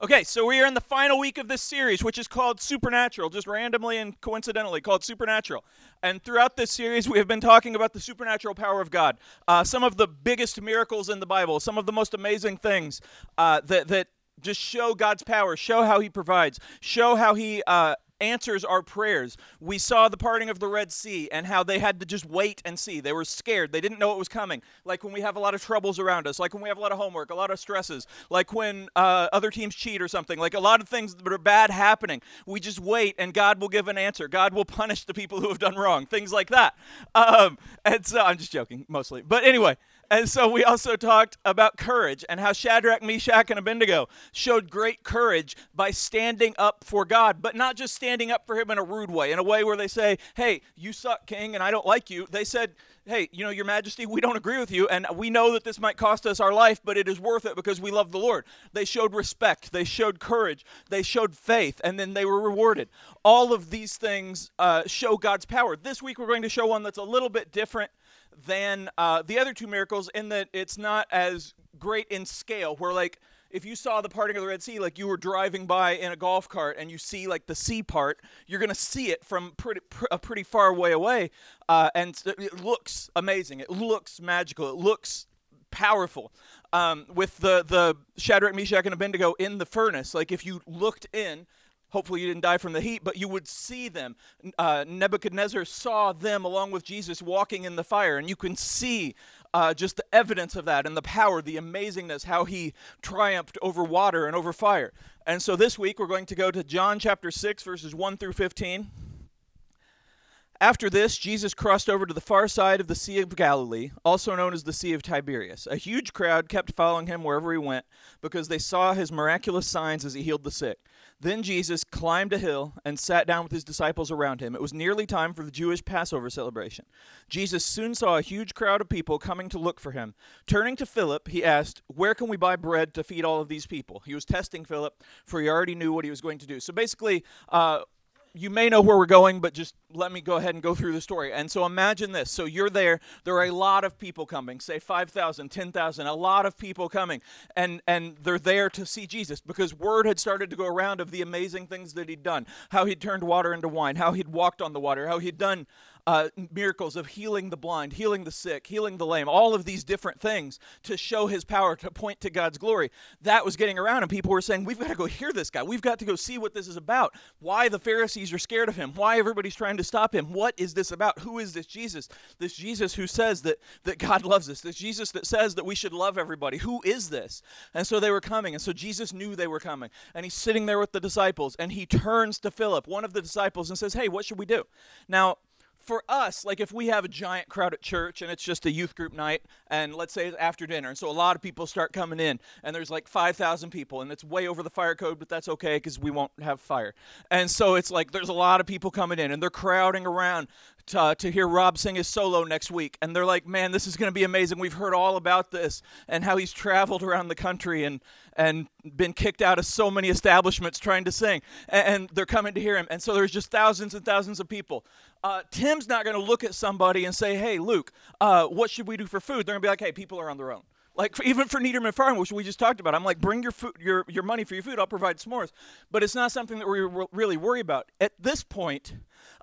Okay, so we are in the final week of this series, which is called Supernatural, just randomly and coincidentally called Supernatural. And throughout this series, we have been talking about the supernatural power of God. Uh, some of the biggest miracles in the Bible, some of the most amazing things uh, that, that just show God's power, show how He provides, show how He uh, answers our prayers. We saw the parting of the Red Sea and how they had to just wait and see. They were scared. They didn't know it was coming. Like when we have a lot of troubles around us, like when we have a lot of homework, a lot of stresses, like when uh, other teams cheat or something, like a lot of things that are bad happening. We just wait and God will give an answer. God will punish the people who have done wrong, things like that. Um, and so I'm just joking mostly. But anyway, and so we also talked about courage and how Shadrach, Meshach, and Abednego showed great courage by standing up for God, but not just standing up for him in a rude way, in a way where they say, Hey, you suck, king, and I don't like you. They said, Hey, you know, Your Majesty, we don't agree with you, and we know that this might cost us our life, but it is worth it because we love the Lord. They showed respect, they showed courage, they showed faith, and then they were rewarded. All of these things uh, show God's power. This week we're going to show one that's a little bit different than uh, the other two miracles in that it's not as great in scale. Where like if you saw the parting of the Red Sea, like you were driving by in a golf cart and you see like the sea part, you're gonna see it from pretty pr- a pretty far way away, uh, and it looks amazing. It looks magical. It looks powerful. Um, with the the Shadrach, Meshach, and Abednego in the furnace, like if you looked in, Hopefully, you didn't die from the heat, but you would see them. Uh, Nebuchadnezzar saw them along with Jesus walking in the fire, and you can see uh, just the evidence of that and the power, the amazingness, how he triumphed over water and over fire. And so this week, we're going to go to John chapter 6, verses 1 through 15. After this, Jesus crossed over to the far side of the Sea of Galilee, also known as the Sea of Tiberias. A huge crowd kept following him wherever he went because they saw his miraculous signs as he healed the sick. Then Jesus climbed a hill and sat down with his disciples around him. It was nearly time for the Jewish Passover celebration. Jesus soon saw a huge crowd of people coming to look for him. Turning to Philip, he asked, Where can we buy bread to feed all of these people? He was testing Philip, for he already knew what he was going to do. So basically, uh, you may know where we're going, but just let me go ahead and go through the story. And so imagine this. So you're there. There are a lot of people coming, say 5,000, 10,000, a lot of people coming. And, and they're there to see Jesus because word had started to go around of the amazing things that he'd done how he'd turned water into wine, how he'd walked on the water, how he'd done uh, miracles of healing the blind, healing the sick, healing the lame, all of these different things to show his power, to point to God's glory. That was getting around, and people were saying, We've got to go hear this guy. We've got to go see what this is about. Why the Pharisees are scared of him. Why everybody's trying to stop him. What is this about? Who is this Jesus? This Jesus who says that, that God loves us. This Jesus that says that we should love everybody. Who is this? And so they were coming, and so Jesus knew they were coming. And he's sitting there with the disciples, and he turns to Philip, one of the disciples, and says, Hey, what should we do? Now, for us, like if we have a giant crowd at church and it's just a youth group night, and let's say it's after dinner, and so a lot of people start coming in, and there's like 5,000 people, and it's way over the fire code, but that's okay because we won't have fire. And so it's like there's a lot of people coming in, and they're crowding around uh, to hear Rob sing his solo next week. And they're like, man, this is going to be amazing. We've heard all about this and how he's traveled around the country and, and been kicked out of so many establishments trying to sing. And, and they're coming to hear him. And so there's just thousands and thousands of people. Uh, Tim's not going to look at somebody and say, hey, Luke, uh, what should we do for food? They're going to be like, hey, people are on their own. Like for, even for Niederman Farm, which we just talked about, I'm like, bring your food, your your money for your food. I'll provide s'mores. But it's not something that we really worry about at this point.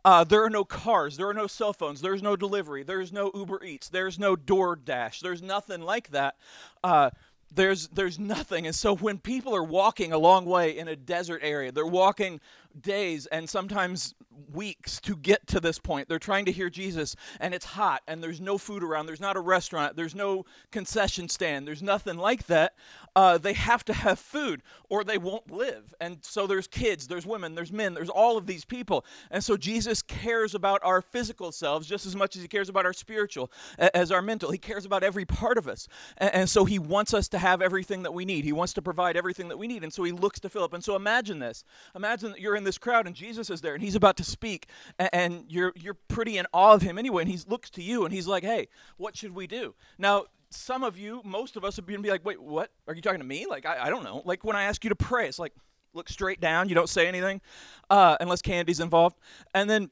Uh, there are no cars. There are no cell phones. There's no delivery. There's no Uber Eats. There's no DoorDash. There's nothing like that. Uh, there's there's nothing. And so when people are walking a long way in a desert area, they're walking days and sometimes weeks to get to this point. They're trying to hear Jesus, and it's hot, and there's no food around. There's not a restaurant. There's no concession stand. There's nothing like that. Uh, they have to have food, or they won't live. And so there's kids, there's women, there's men, there's all of these people. And so Jesus cares about our physical selves just as much as he cares about our spiritual, as our mental. He cares about every part of us. And, so he wants us to have everything that we need. He wants to provide everything that we need. And so he looks to Philip. And so imagine this. Imagine that you're in this crowd, and Jesus is there, and he's about to speak, and, and you're you're pretty in awe of him anyway, and he looks to you, and he's like, "Hey, what should we do?" Now, some of you, most of us, would be, like, "Wait, what? Are you talking to me? Like, I, I don't know. Like when I ask you to pray, it's like look straight down, you don't say anything, uh, unless Candy's involved, and then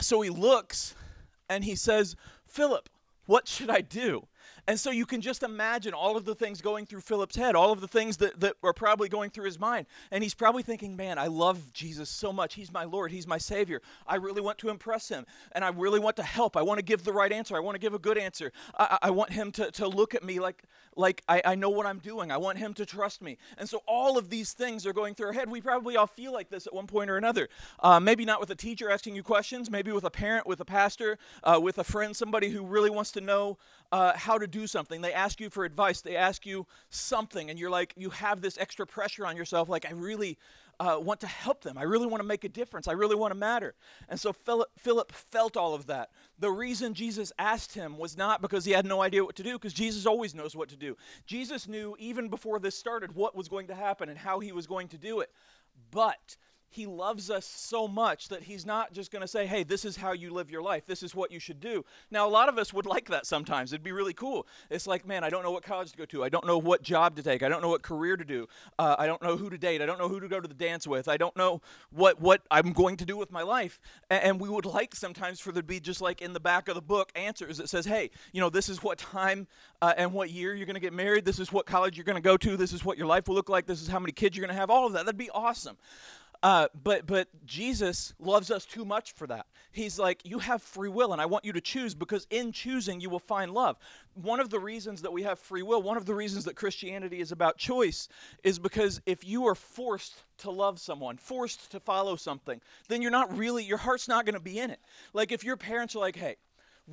so he looks, and he says, "Philip, what should I do?" And so you can just imagine all of the things going through Philip's head, all of the things that, that are probably going through his mind. And he's probably thinking, man, I love Jesus so much. He's my Lord, He's my Savior. I really want to impress Him, and I really want to help. I want to give the right answer. I want to give a good answer. I, I want Him to, to look at me like, like I, I know what I'm doing. I want Him to trust me. And so all of these things are going through our head. We probably all feel like this at one point or another. Uh, maybe not with a teacher asking you questions, maybe with a parent, with a pastor, uh, with a friend, somebody who really wants to know uh, how to do something. They ask you for advice, they ask you something, and you're like, you have this extra pressure on yourself, like, I really. Uh, want to help them. I really want to make a difference. I really want to matter. And so Philip, Philip felt all of that. The reason Jesus asked him was not because he had no idea what to do, because Jesus always knows what to do. Jesus knew even before this started what was going to happen and how he was going to do it. But he loves us so much that he's not just going to say, hey, this is how you live your life. This is what you should do. Now, a lot of us would like that sometimes. It'd be really cool. It's like, man, I don't know what college to go to. I don't know what job to take. I don't know what career to do. Uh, I don't know who to date. I don't know who to go to the dance with. I don't know what, what I'm going to do with my life. And, and we would like sometimes for there to be just like in the back of the book answers that says, hey, you know, this is what time uh, and what year you're going to get married. This is what college you're going to go to. This is what your life will look like. This is how many kids you're going to have. All of that. That'd be awesome. Uh, but but Jesus loves us too much for that. He's like, you have free will, and I want you to choose because in choosing you will find love. One of the reasons that we have free will, one of the reasons that Christianity is about choice, is because if you are forced to love someone, forced to follow something, then you're not really, your heart's not going to be in it. Like if your parents are like, hey,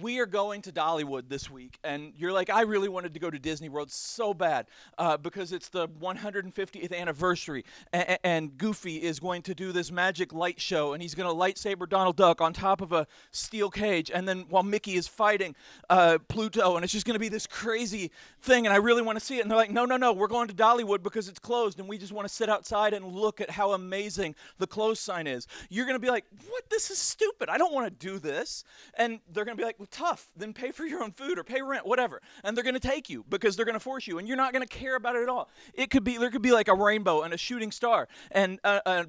we are going to Dollywood this week, and you're like, I really wanted to go to Disney World so bad uh, because it's the 150th anniversary, and, and, Goofy is going to do this magic light show, and he's going to lightsaber Donald Duck on top of a steel cage, and then while Mickey is fighting uh, Pluto, and it's just going to be this crazy thing, and I really want to see it. And they're like, No, no, no, we're going to Dollywood because it's closed, and we just want to sit outside and look at how amazing the close sign is. You're going to be like, What? This is stupid. I don't want to do this. And they're going to be like, tough. Then pay for your own food or pay rent, whatever. And they're going to take you because they're going to force you, and you're not going to care about it at all. It could be there could be like a rainbow and a shooting star and uh, uh,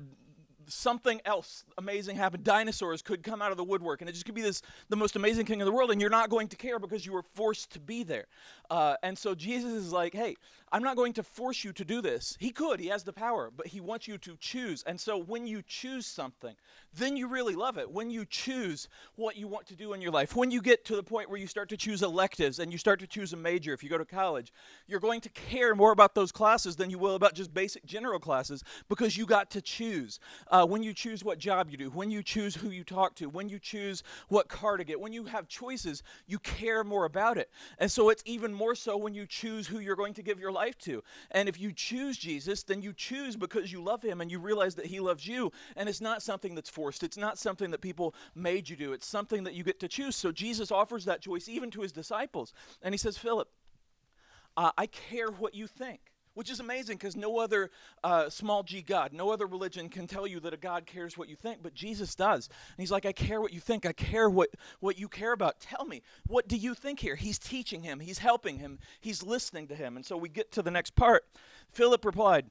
something else amazing happen. Dinosaurs could come out of the woodwork, and it just could be this the most amazing thing in the world, and you're not going to care because you were forced to be there. Uh, and so Jesus is like, hey, I'm not going to force you to do this. He could, he has the power, but he wants you to choose. And so when you choose something, then you really love it. When you choose what you want to do in your life, when you get to the point where you start to choose electives and you start to choose a major if you go to college, you're going to care more about those classes than you will about just basic general classes because you got to choose. Uh, when you choose what job you do, when you choose who you talk to, when you choose what car to get, when you have choices, you care more about it. And so it's even more so when you choose who you're going to give your life to. And if you choose Jesus, then you choose because you love him and you realize that he loves you. And it's not something that's forced, it's not something that people made you do, it's something that you get to choose. So Jesus offers that choice even to his disciples. And he says, Philip, uh, I care what you think which is amazing because no other uh, small g God, no other religion can tell you that a God cares what you think, but Jesus does. And he's like, I care what you think. I care what, what you care about. Tell me, what do you think here? He's teaching him, he's helping him, he's listening to him. And so we get to the next part. Philip replied,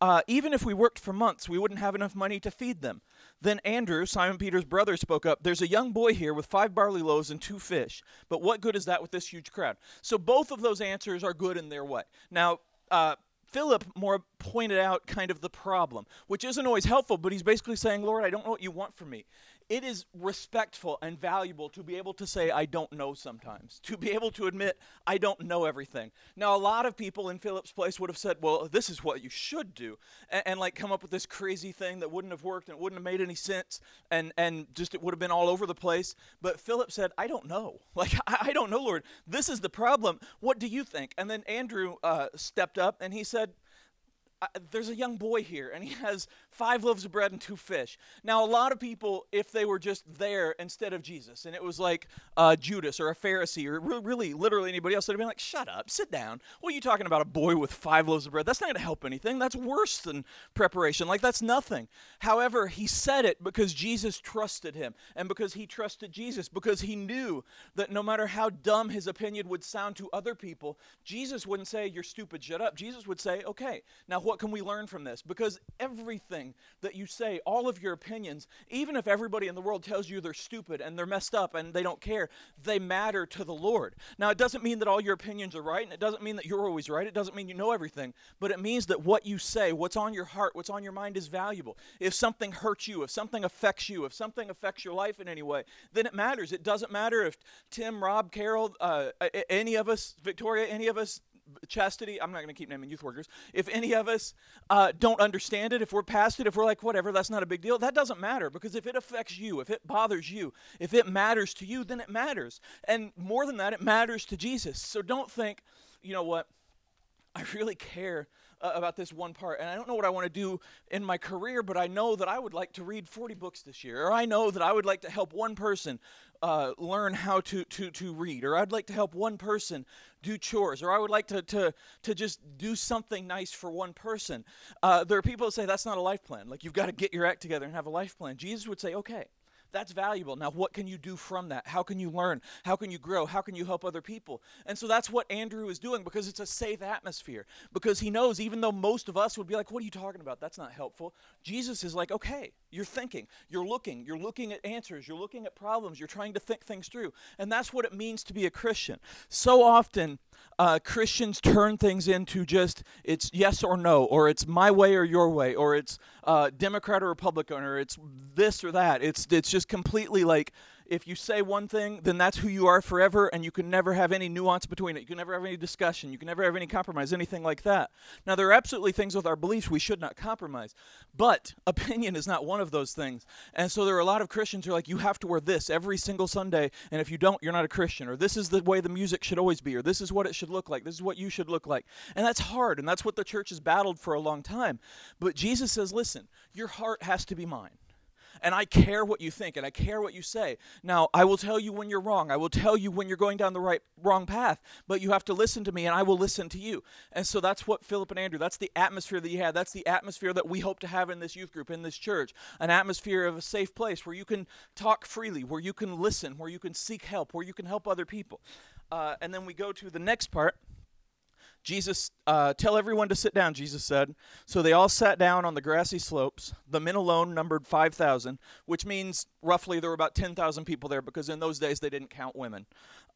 uh, even if we worked for months, we wouldn't have enough money to feed them. Then Andrew, Simon Peter's brother, spoke up. There's a young boy here with five barley loaves and two fish. But what good is that with this huge crowd? So both of those answers are good in their way. Now, uh, Philip more pointed out kind of the problem, which isn't always helpful, but he's basically saying, Lord, I don't know what you want from me it is respectful and valuable to be able to say, I don't know sometimes, to be able to admit, I don't know everything. Now, a lot of people in Philip's place would have said, Well, this is what you should do, and, and, like come up with this crazy thing that wouldn't have worked and wouldn't have made any sense, and, and just it would have been all over the place. But Philip said, I don't know. Like, I, I don't know, Lord. This is the problem. What do you think? And then Andrew uh, stepped up and he said, there's a young boy here and he has five loaves of bread and two fish. Now, a lot of people, if they were just there instead of Jesus, and it was like uh, Judas or a Pharisee or really, literally anybody else, they'd been like, shut up, sit down. What are you talking about, a boy with five loaves of bread? That's not going to help anything. That's worse than preparation. Like, that's nothing. However, he said it because Jesus trusted him and because he trusted Jesus, because he knew that no matter how dumb his opinion would sound to other people, Jesus wouldn't say, you're stupid, shut up. Jesus would say, okay, now what what can we learn from this? Because everything that you say, all of your opinions, even if everybody in the world tells you they're stupid and they're messed up and they don't care, they matter to the Lord. Now, it doesn't mean that all your opinions are right, and it doesn't mean that you're always right. It doesn't mean you know everything, but it means that what you say, what's on your heart, what's on your mind is valuable. If something hurts you, if something affects you, if something affects your life in any way, then it matters. It doesn't matter if Tim, Rob, Carol, uh, any of us, Victoria, any of us chastity i'm not going to keep naming youth workers. If any of us uh, don't understand it if we're past it if we're like whatever that's not a big deal that doesn't matter because if it affects you if it bothers you if it matters to you then it matters. And more than that it matters to jesus. So don't think you know what i really care uh, about this one part. And I don't know what I want to do in my career, but I know that I would like to read 40 books this year. Or I know that I would like to help one person uh, learn how to, to, to read. Or I'd like to help one person do chores. Or I would like to, to, to just do something nice for one person. Uh, there are people that say that's not a life plan. Like you've got to get your act together and have a life plan. Jesus would say, okay. That's valuable. Now, what can you do from that? How can you learn? How can you grow? How can you help other people? And so that's what Andrew is doing because it's a safe atmosphere. Because he knows, even though most of us would be like, What are you talking about? That's not helpful. Jesus is like, Okay, you're thinking, you're looking, you're looking at answers, you're looking at problems, you're trying to think things through. And that's what it means to be a Christian. So often, uh, Christians turn things into just it's yes or no, or it's my way or your way, or it's uh, Democrat or Republican, or it's this or that. It's it's just completely like if you say one thing, then that's who you are forever, and you can never have any nuance between it. You can never have any discussion. You can never have any compromise, anything like that. Now, there are absolutely things with our beliefs we should not compromise, but opinion is not one of those things. And so there are a lot of Christians who are like, you have to wear this every single Sunday, and if you don't, you're not a Christian, or this is the way the music should always be, or this is what it should look like, this is what you should look like. And that's hard, and that's what the church has battled for a long time. But Jesus says, listen, your heart has to be mine and I care what you think and I care what you say. Now, I will tell you when you're wrong. I will tell you when you're going down the right wrong path, but you have to listen to me and I will listen to you. And so that's what Philip and Andrew, that's the atmosphere that you had. That's the atmosphere that we hope to have in this youth group, in this church. An atmosphere of a safe place where you can talk freely, where you can listen, where you can seek help, where you can help other people. Uh, and then we go to the next part Jesus, uh, tell everyone to sit down, Jesus said. So they all sat down on the grassy slopes. The men alone numbered 5,000, which means roughly there were about 10,000 people there because in those days they didn't count women.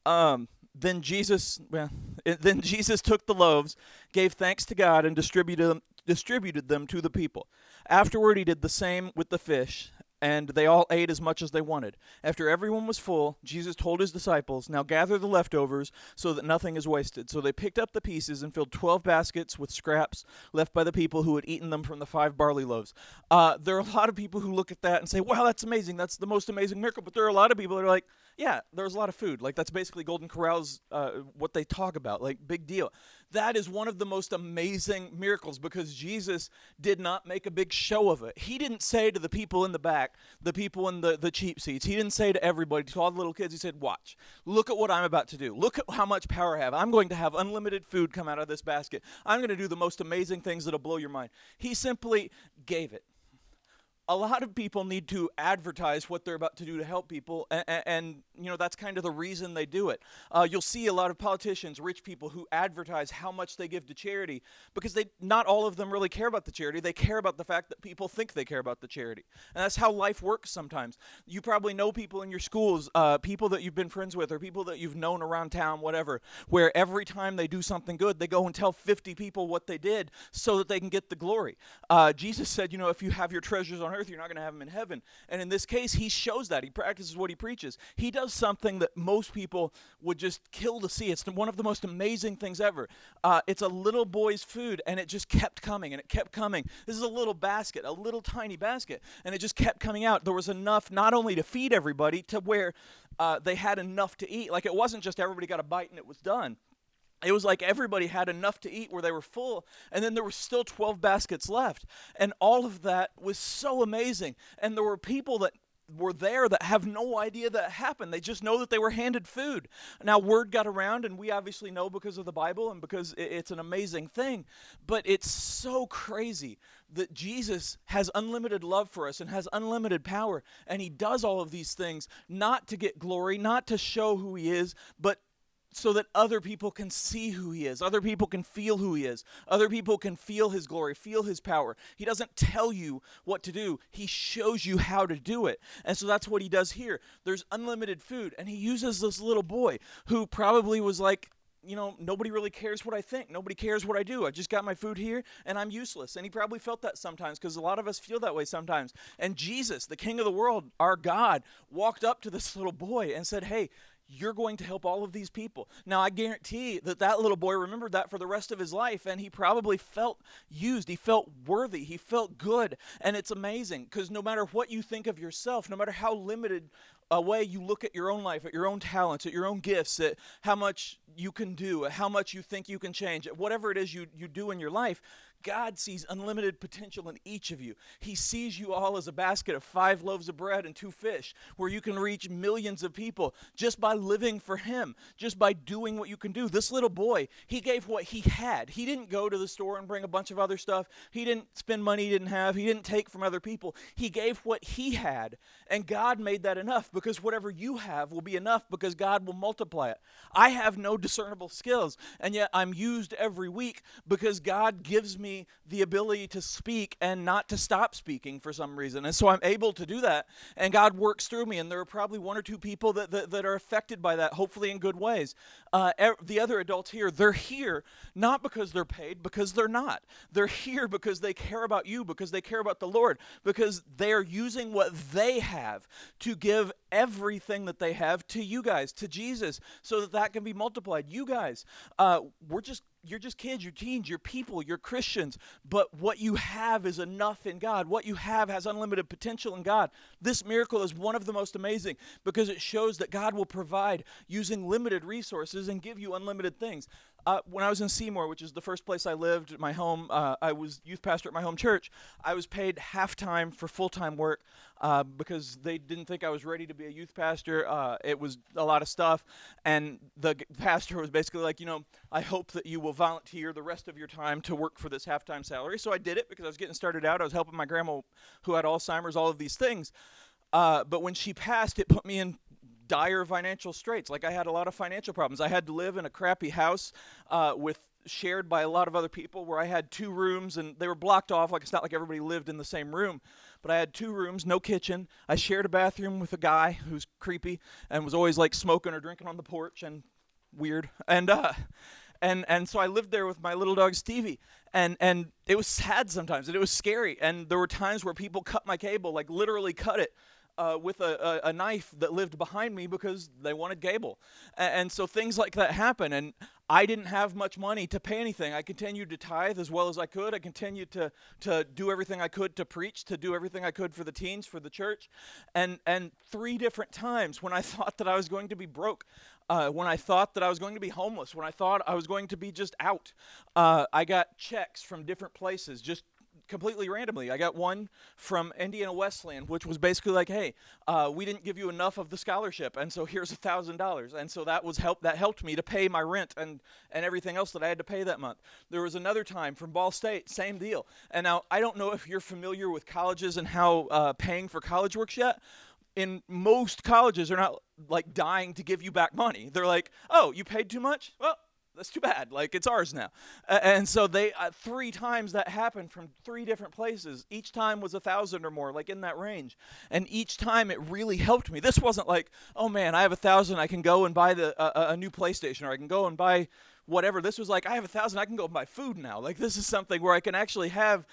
Um, then Jesus, well, then Jesus took the loaves, gave thanks to God, and distributed them, distributed them to the people. Afterward, he did the same with the fish and they all ate as much as they wanted. After everyone was full, Jesus told his disciples, Now gather the leftovers so that nothing is wasted. So they picked up the pieces and filled 12 baskets with scraps left by the people who had eaten them from the five barley loaves. Uh, there are a lot of people who look at that and say, Wow, that's amazing. That's the most amazing miracle. But there are a lot of people that are like, Yeah, there's a lot of food. Like, that's basically Golden Corral's uh, what they talk about. Like, big deal. That is one of the most amazing miracles because Jesus did not make a big show of it. He didn't say to the people in the back, the people in the, the cheap seats, he didn't say to everybody, to all the little kids, he said, Watch, look at what I'm about to do. Look at how much power I have. I'm going to have unlimited food come out of this basket. I'm going to do the most amazing things that'll blow your mind. He simply gave it a lot of people need to advertise what they're about to do to help people, and, and you know that's kind of the reason they do it. Uh, you'll see a lot of politicians, rich people, who advertise how much they give to charity because they not all of them really care about the charity. They care about the fact that people think they care about the charity, and that's how life works. Sometimes you probably know people in your schools, uh, people that you've been friends with, or people that you've known around town, whatever. Where every time they do something good, they go and tell 50 people what they did so that they can get the glory. Uh, Jesus said, you know, if you have your treasures on earth, you're not going to have him in heaven. And in this case, he shows that. He practices what he preaches. He does something that most people would just kill to see. It's one of the most amazing things ever. Uh, it's a little boy's food, and it just kept coming, and it kept coming. This is a little basket, a little tiny basket, and it just kept coming out. There was enough not only to feed everybody, to where uh, they had enough to eat. Like it wasn't just everybody got a bite and it was done it was like everybody had enough to eat where they were full and then there were still 12 baskets left. And all of that was so amazing. And there were people that were there that have no idea that happened. They just know that they were handed food. Now word got around and we obviously know because of the bible and because it's an amazing thing. But it's so crazy that jesus has unlimited love for us and has unlimited power and he does all of these things not to get glory not to show who he is but so that other people can see who he is. Other people can feel who he is. Other people can feel his glory, feel his power. He doesn't tell you what to do, he shows you how to do it. And so that's what he does here. There's unlimited food, and he uses this little boy who probably was like, you know, nobody really cares what I think. Nobody cares what I do. I just got my food here and I'm useless. And he probably felt that sometimes because a lot of us feel that way sometimes. And Jesus, the King of the world, our God, walked up to this little boy and said, Hey, you're going to help all of these people. Now, I guarantee that that little boy remembered that for the rest of his life, and he probably felt used. He felt worthy. He felt good. And it's amazing because no matter what you think of yourself, no matter how limited a way you look at your own life, at your own talents, at your own gifts, at how much you can do, at how much you think you can change, at whatever it is you, you do in your life, God sees unlimited potential in each of you. He sees you all as a basket of five loaves of bread and two fish, where you can reach millions of people just by living for Him, just by doing what you can do. This little boy, he gave what he had. He didn't go to the store and bring a bunch of other stuff. He didn't spend money he didn't have. He didn't take from other people. He gave what he had, and God made that enough because whatever you have will be enough because God will multiply it. I have no discernible skills, and yet I'm used every week because God gives me me the ability to speak and not to stop speaking for some reason. And so I'm able to do that. And God works through me. And there are probably one or two people that, that, that are affected by that, hopefully in good ways. Uh, the other adults here, they're here not because they're paid, because they're not. They're here because they care about you, because they care about the Lord, because they're using what they have to give everything that they have to you guys, to Jesus, so that that can be multiplied. You guys, uh, we're just you're just kids, you're teens, you're people, you're Christians, but what you have is enough in God. What you have has unlimited potential in God. This miracle is one of the most amazing because it shows that God will provide using limited resources and give you unlimited things. Uh, when I was in Seymour, which is the first place I lived, my home, uh, I was youth pastor at my home church. I was paid half time for full time work uh, because they didn't think I was ready to be a youth pastor. Uh, it was a lot of stuff, and the pastor was basically like, you know, I hope that you will volunteer the rest of your time to work for this half time salary. So I did it because I was getting started out. I was helping my grandma who had Alzheimer's, all of these things. Uh, but when she passed, it put me in dire financial straits. Like I had a lot of financial problems. I had to live in a crappy house uh, with shared by a lot of other people where I had two rooms and they were blocked off. Like it's not like everybody lived in the same room, but I had two rooms, no kitchen. I shared a bathroom with a guy who's creepy and was always like smoking or drinking on the porch and weird. And uh, and and so I lived there with my little dog Stevie, and and it was sad sometimes, and it was scary. And there were times where people cut my cable, like literally cut it uh, with a, a, a, knife that lived behind me because they wanted cable. And, and, so things like that happen. And I didn't have much money to pay anything. I continued to tithe as well as I could. I continued to, to do everything I could to preach, to do everything I could for the teens, for the church. And, and three different times when I thought that I was going to be broke, uh, when I thought that I was going to be homeless, when I thought I was going to be just out, uh, I got checks from different places, just completely randomly. I got one from Indiana Wesleyan, which was basically like, "Hey, uh, we didn't give you enough of the scholarship, and so here's a thousand dollars." And so that was help. That helped me to pay my rent and and everything else that I had to pay that month. There was another time from Ball State, same deal. And now I don't know if you're familiar with colleges and how uh, paying for college works yet. In most colleges, they're not like dying to give you back money. They're like, "Oh, you paid too much? Well, that's too bad. Like it's ours now. Uh, and so they uh, three times that happened from three different places. Each time was a thousand or more, like in that range. And each time it really helped me. This wasn't like, oh man, I have a thousand, I can go and buy the uh, a new PlayStation, or I can go and buy whatever. This was like, I have a thousand, I can go buy food now. Like, this is something where I can actually have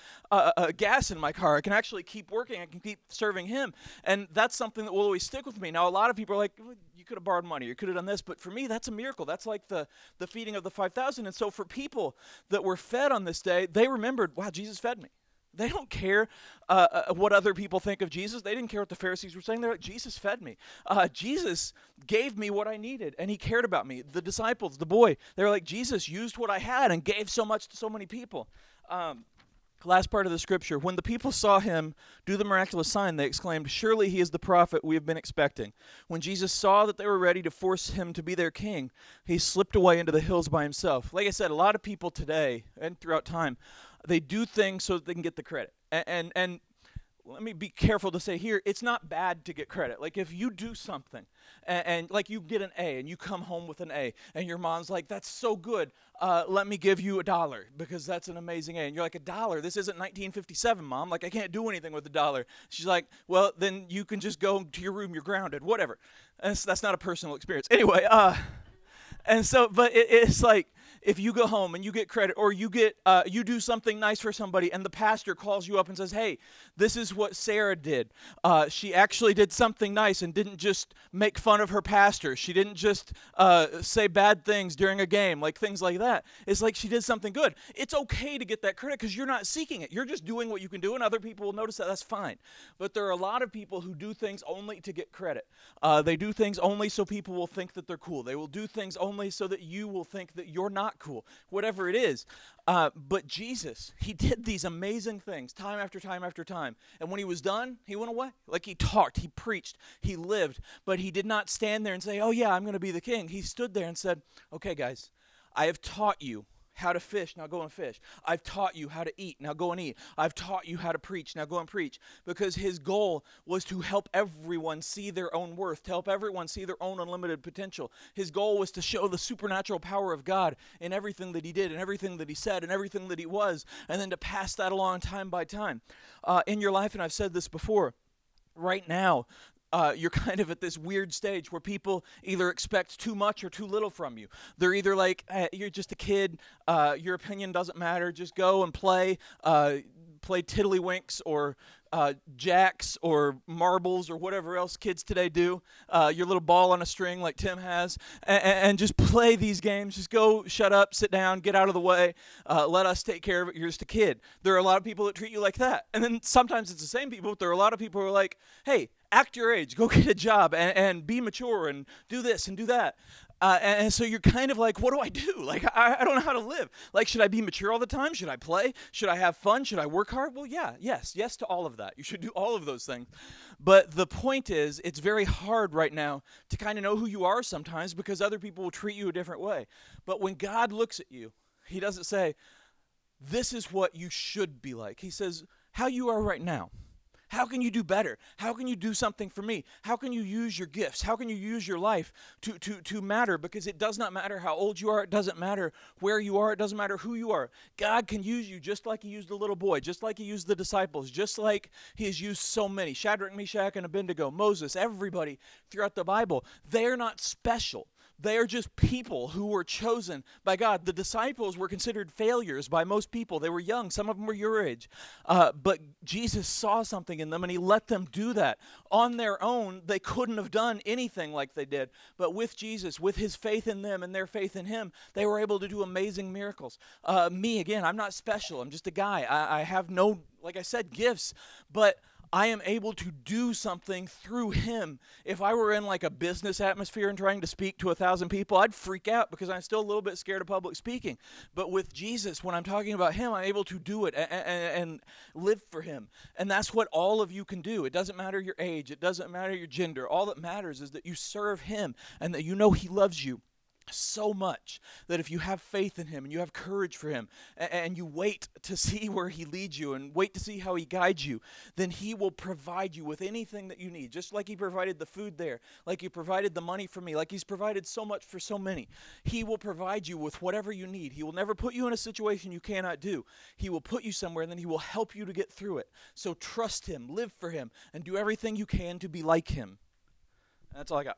gas in my car. I can actually keep working. I can keep serving Him. And that's something that will always stick with me. Now, a lot of people are like, you could have borrowed money, you could have done this. But for me, that's a miracle. That's like the, the feeding of the 5,000. And so for people that were fed on this day, they remembered, wow, Jesus fed me. They don't care uh, uh, what other people think of Jesus. They didn't care what the Pharisees were saying. They're like, Jesus fed me. Uh, Jesus gave me what I needed, and he cared about me. The disciples, the boy, they were like, Jesus used what I had and gave so much to so many people. Um, last part of the scripture. When the people saw him do the miraculous sign, they exclaimed, Surely he is the prophet we have been expecting. When Jesus saw that they were ready to force him to be their king, he slipped away into the hills by himself. Like I said, a lot of people today and throughout time they do things so they can get the credit. And, and, and let me be careful to say here it's not bad to get credit. Like if you do something and, and, like you get an a and you come home with an a and your mom's like that's so good. Uh, let me give you a dollar because that's an amazing a. And you're like a dollar? This isn't 1957 mom. Like i can't do anything with a dollar. She's like well then you can just go to your room. You're grounded. Whatever. That's, that's not a personal experience. Anyway uh, and so but it, it's like if you go home and you get credit or you get uh, you do something nice for somebody and the pastor calls you up and says hey this is what sarah did. Uh, she actually did something nice and didn't just make fun of her pastor. She didn't just uh, say bad things during a game like things like that. It's like she did something good. It's okay to get that credit because you're not seeking it. You're just doing what you can do and other people will notice that. That's fine. But there are a lot of people who do things only to get credit. Uh, they do things only so people will think that they're cool. They will do things only so that you will think that you're not cool, whatever it is. Uh, but Jesus, he did these amazing things time after time after time. And when he was done, he went away. Like he talked, he preached, he lived, but he did not stand there and say, Oh, yeah, I'm going to be the king. He stood there and said, Okay, guys, I have taught you how to fish, now go and fish. I've taught you how to eat, now go and eat. I've taught you how to preach, now go and preach. Because his goal was to help everyone see their own worth, to help everyone see their own unlimited potential. His goal was to show the supernatural power of God in everything that he did, and everything that he said, and everything that he was, and then to pass that along time by time. Uh, in your life, and I've said this before, right now uh, you're kind of at this weird stage where people either expect too much or too little from you. They're either like, hey, you're just a kid, uh, your opinion doesn't matter, just go and play, uh, play tiddlywinks or uh, jacks or marbles or whatever else kids today do, uh, your little ball on a string like Tim has, and, and, just play these games. Just go, shut up, sit down, get out of the way, uh, let us take care of it. You're just a kid. There are a lot of people that treat you like that. And then sometimes it's the same people, but there are a lot of people who are like, hey, act your age, go get a job, and, and be mature, and do this and do that. Uh, and, and, so you're kind of like, what do I do? Like, I, I, don't know how to live. Like, should I be mature all the time? Should I play? Should I have fun? Should I work hard? Well, yeah, yes, yes to all of that. You should do all of those things. But the point is, it's very hard right now to kind of know who you are sometimes because other people will treat you a different way. But when God looks at you, He doesn't say, this is what you should be like. He says, how you are right now. How can you do better? How can you do something for me? How can you use your gifts? How can you use your life to, to, to matter? Because it does not matter how old you are, it doesn't matter where you are, it doesn't matter who you are. God can use you just like He used the little boy, just like He used the disciples, just like He has used so many Shadrach, Meshach, and Abednego, Moses, everybody throughout the Bible. They're not special. They are just people who were chosen by God. The disciples were considered failures by most people. They were young, some of them were your age. Uh, but Jesus saw something in them and he let them do that. On their own, they couldn't have done anything like they did. But with Jesus, with his faith in them and their faith in him, they were able to do amazing miracles. Uh, me, again, I'm not special. I'm just a guy. I, I have no, like I said, gifts. But I am able to do something through him. If I were in like a business atmosphere and trying to speak to a thousand people, I'd freak out because I'm still a little bit scared of public speaking. But with Jesus, when I'm talking about him, I'm able to do it and, and, and live for him. And that's what all of you can do. It doesn't matter your age, it doesn't matter your gender. All that matters is that you serve him and that you know he loves you so much that if you have faith in him and you have courage for him and, you wait to see where he leads you and wait to see how he guides you then he will provide you with anything that you need. Just like he provided the food there like he provided the money for me like he's provided so much for so many he will provide you with whatever you need. He will never put you in a situation you cannot do. He will put you somewhere and then he will help you to get through it. So trust him live for him and do everything you can to be like him. That's all i got